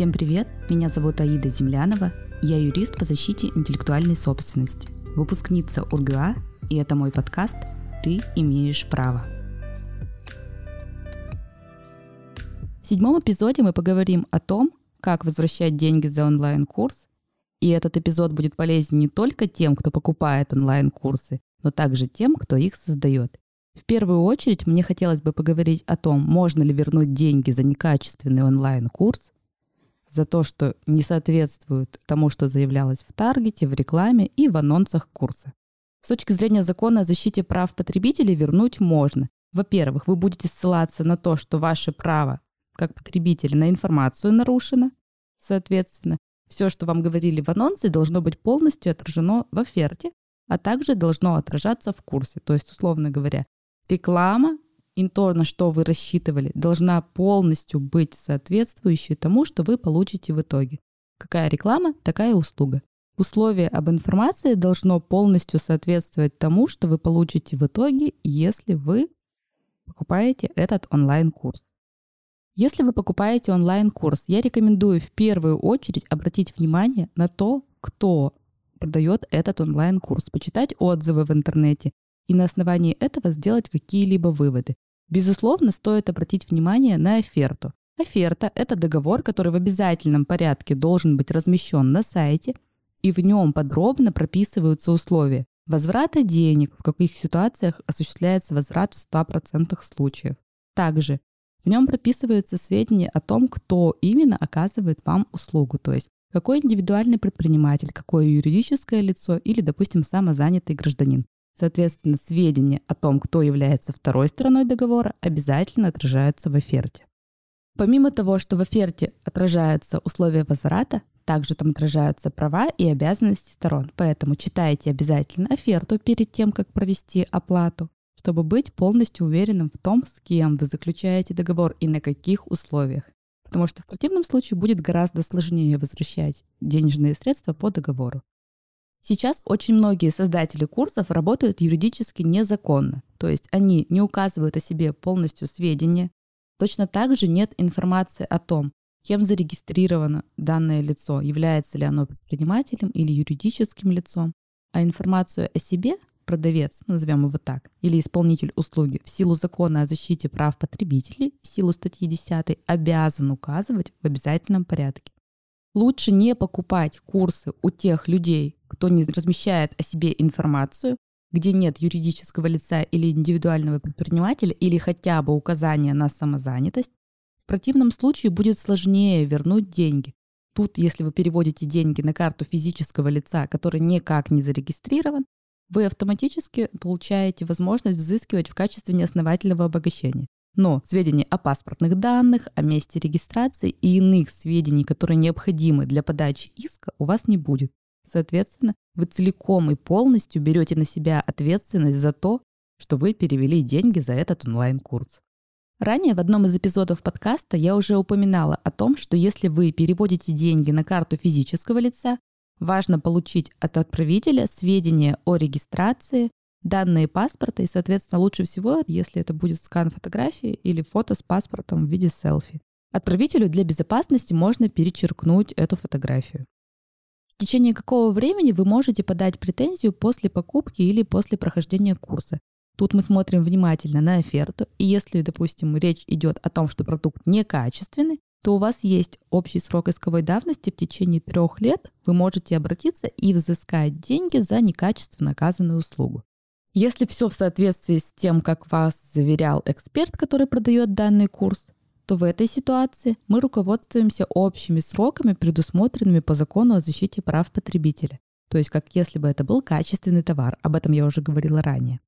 Всем привет, меня зовут Аида Землянова, я юрист по защите интеллектуальной собственности, выпускница УрГУА, и это мой подкаст «Ты имеешь право». В седьмом эпизоде мы поговорим о том, как возвращать деньги за онлайн-курс, и этот эпизод будет полезен не только тем, кто покупает онлайн-курсы, но также тем, кто их создает. В первую очередь мне хотелось бы поговорить о том, можно ли вернуть деньги за некачественный онлайн-курс, за то, что не соответствует тому, что заявлялось в таргете, в рекламе и в анонсах курса. С точки зрения закона о защите прав потребителей вернуть можно. Во-первых, вы будете ссылаться на то, что ваше право как потребителя на информацию нарушено. Соответственно, все, что вам говорили в анонсе, должно быть полностью отражено в оферте, а также должно отражаться в курсе. То есть, условно говоря, реклама и то, на что вы рассчитывали, должна полностью быть соответствующей тому, что вы получите в итоге. Какая реклама, такая услуга. Условие об информации должно полностью соответствовать тому, что вы получите в итоге, если вы покупаете этот онлайн-курс. Если вы покупаете онлайн-курс, я рекомендую в первую очередь обратить внимание на то, кто продает этот онлайн-курс, почитать отзывы в интернете и на основании этого сделать какие-либо выводы. Безусловно, стоит обратить внимание на оферту. Оферта – это договор, который в обязательном порядке должен быть размещен на сайте, и в нем подробно прописываются условия возврата денег, в каких ситуациях осуществляется возврат в 100% случаев. Также в нем прописываются сведения о том, кто именно оказывает вам услугу, то есть какой индивидуальный предприниматель, какое юридическое лицо или, допустим, самозанятый гражданин. Соответственно, сведения о том, кто является второй стороной договора, обязательно отражаются в оферте. Помимо того, что в оферте отражаются условия возврата, также там отражаются права и обязанности сторон. Поэтому читайте обязательно оферту перед тем, как провести оплату, чтобы быть полностью уверенным в том, с кем вы заключаете договор и на каких условиях. Потому что в противном случае будет гораздо сложнее возвращать денежные средства по договору. Сейчас очень многие создатели курсов работают юридически незаконно, то есть они не указывают о себе полностью сведения. Точно так же нет информации о том, кем зарегистрировано данное лицо, является ли оно предпринимателем или юридическим лицом. А информацию о себе продавец, назовем его так, или исполнитель услуги в силу закона о защите прав потребителей, в силу статьи 10 обязан указывать в обязательном порядке. Лучше не покупать курсы у тех людей, кто не размещает о себе информацию, где нет юридического лица или индивидуального предпринимателя или хотя бы указания на самозанятость, в противном случае будет сложнее вернуть деньги. Тут, если вы переводите деньги на карту физического лица, который никак не зарегистрирован, вы автоматически получаете возможность взыскивать в качестве неосновательного обогащения. Но сведения о паспортных данных, о месте регистрации и иных сведений, которые необходимы для подачи иска, у вас не будет. Соответственно, вы целиком и полностью берете на себя ответственность за то, что вы перевели деньги за этот онлайн-курс. Ранее в одном из эпизодов подкаста я уже упоминала о том, что если вы переводите деньги на карту физического лица, важно получить от отправителя сведения о регистрации, данные паспорта и, соответственно, лучше всего, если это будет скан фотографии или фото с паспортом в виде селфи. Отправителю для безопасности можно перечеркнуть эту фотографию. В течение какого времени вы можете подать претензию после покупки или после прохождения курса. Тут мы смотрим внимательно на оферту, и если, допустим, речь идет о том, что продукт некачественный, то у вас есть общий срок исковой давности в течение трех лет, вы можете обратиться и взыскать деньги за некачественно оказанную услугу. Если все в соответствии с тем, как вас заверял эксперт, который продает данный курс, то в этой ситуации мы руководствуемся общими сроками, предусмотренными по закону о защите прав потребителя. То есть как если бы это был качественный товар. Об этом я уже говорила ранее.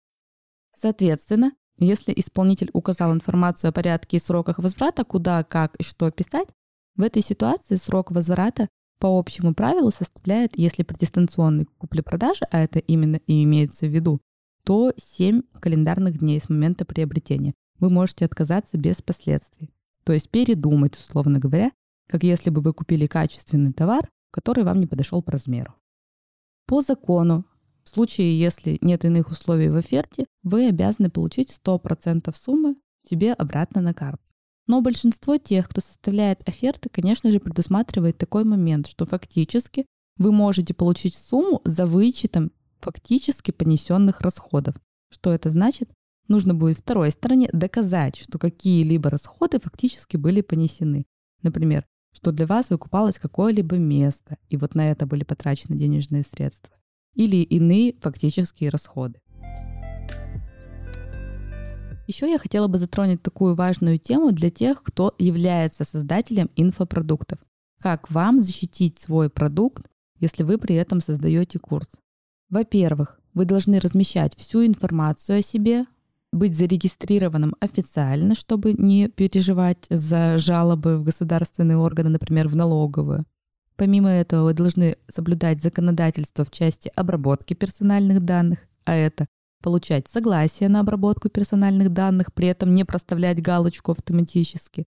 Соответственно, если исполнитель указал информацию о порядке и сроках возврата, куда, как и что писать, в этой ситуации срок возврата по общему правилу составляет, если при дистанционной купле-продаже, а это именно и имеется в виду, то 7 календарных дней с момента приобретения. Вы можете отказаться без последствий. То есть передумать, условно говоря, как если бы вы купили качественный товар, который вам не подошел по размеру. По закону, в случае, если нет иных условий в оферте, вы обязаны получить 100% суммы себе обратно на карту. Но большинство тех, кто составляет оферты, конечно же, предусматривает такой момент, что фактически вы можете получить сумму за вычетом фактически понесенных расходов. Что это значит? Нужно будет второй стороне доказать, что какие-либо расходы фактически были понесены. Например, что для вас выкупалось какое-либо место, и вот на это были потрачены денежные средства. Или иные фактические расходы. Еще я хотела бы затронуть такую важную тему для тех, кто является создателем инфопродуктов. Как вам защитить свой продукт, если вы при этом создаете курс? Во-первых, вы должны размещать всю информацию о себе, быть зарегистрированным официально, чтобы не переживать за жалобы в государственные органы, например, в налоговую. Помимо этого, вы должны соблюдать законодательство в части обработки персональных данных, а это получать согласие на обработку персональных данных, при этом не проставлять галочку автоматически.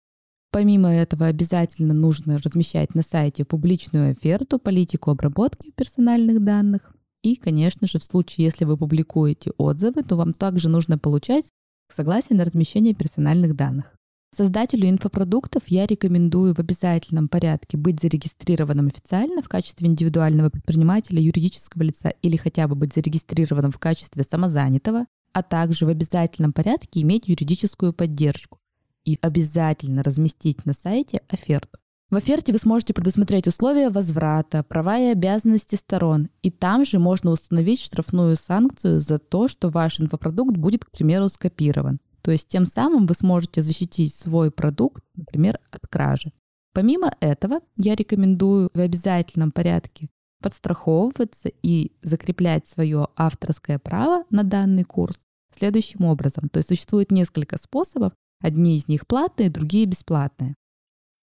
Помимо этого, обязательно нужно размещать на сайте публичную оферту, политику обработки персональных данных. И, конечно же, в случае, если вы публикуете отзывы, то вам также нужно получать согласие на размещение персональных данных. Создателю инфопродуктов я рекомендую в обязательном порядке быть зарегистрированным официально в качестве индивидуального предпринимателя, юридического лица или хотя бы быть зарегистрированным в качестве самозанятого, а также в обязательном порядке иметь юридическую поддержку и обязательно разместить на сайте оферту. В оферте вы сможете предусмотреть условия возврата, права и обязанности сторон, и там же можно установить штрафную санкцию за то, что ваш инфопродукт будет, к примеру, скопирован. То есть тем самым вы сможете защитить свой продукт, например, от кражи. Помимо этого, я рекомендую в обязательном порядке подстраховываться и закреплять свое авторское право на данный курс следующим образом. То есть существует несколько способов, одни из них платные, другие бесплатные.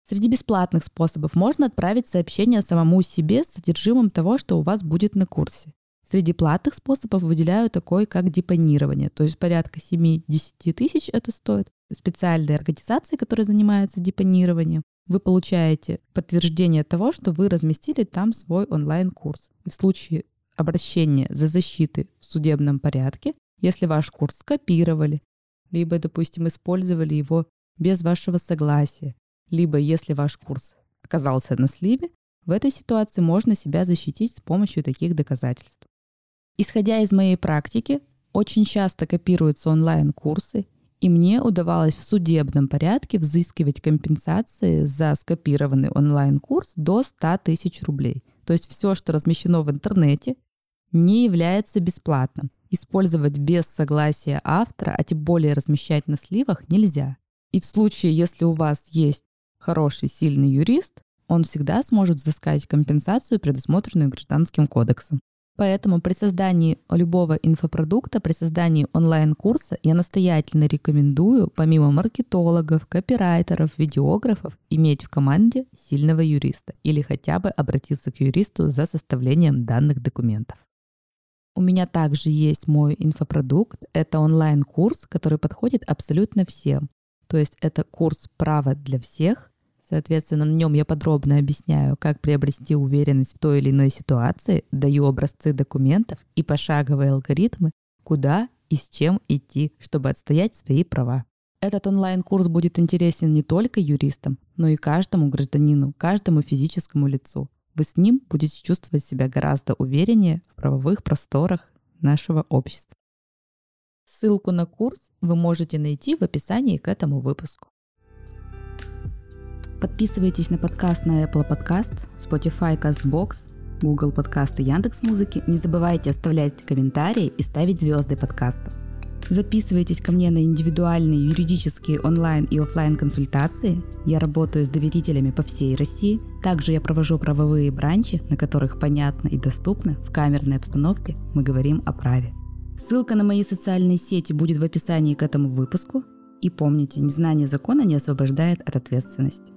Среди бесплатных способов можно отправить сообщение самому себе с содержимым того, что у вас будет на курсе. Среди платных способов выделяю такой, как депонирование, то есть порядка 7-10 тысяч это стоит. Специальные организации, которые занимаются депонированием, вы получаете подтверждение того, что вы разместили там свой онлайн-курс. И в случае обращения за защитой в судебном порядке, если ваш курс скопировали, либо, допустим, использовали его без вашего согласия, либо если ваш курс оказался на сливе, в этой ситуации можно себя защитить с помощью таких доказательств. Исходя из моей практики, очень часто копируются онлайн-курсы, и мне удавалось в судебном порядке взыскивать компенсации за скопированный онлайн-курс до 100 тысяч рублей. То есть все, что размещено в интернете, не является бесплатным. Использовать без согласия автора, а тем более размещать на сливах нельзя. И в случае, если у вас есть хороший, сильный юрист, он всегда сможет взыскать компенсацию, предусмотренную Гражданским кодексом. Поэтому при создании любого инфопродукта, при создании онлайн-курса я настоятельно рекомендую, помимо маркетологов, копирайтеров, видеографов, иметь в команде сильного юриста или хотя бы обратиться к юристу за составлением данных документов. У меня также есть мой инфопродукт. Это онлайн-курс, который подходит абсолютно всем. То есть это курс «Право для всех», Соответственно, на нем я подробно объясняю, как приобрести уверенность в той или иной ситуации, даю образцы документов и пошаговые алгоритмы, куда и с чем идти, чтобы отстоять свои права. Этот онлайн-курс будет интересен не только юристам, но и каждому гражданину, каждому физическому лицу. Вы с ним будете чувствовать себя гораздо увереннее в правовых просторах нашего общества. Ссылку на курс вы можете найти в описании к этому выпуску. Подписывайтесь на подкаст на Apple Podcast, Spotify, CastBox, Google Подкасты, Яндекс Музыки. Не забывайте оставлять комментарии и ставить звезды подкаста. Записывайтесь ко мне на индивидуальные юридические онлайн и офлайн консультации. Я работаю с доверителями по всей России. Также я провожу правовые бранчи, на которых понятно и доступно в камерной обстановке мы говорим о праве. Ссылка на мои социальные сети будет в описании к этому выпуску. И помните, незнание закона не освобождает от ответственности.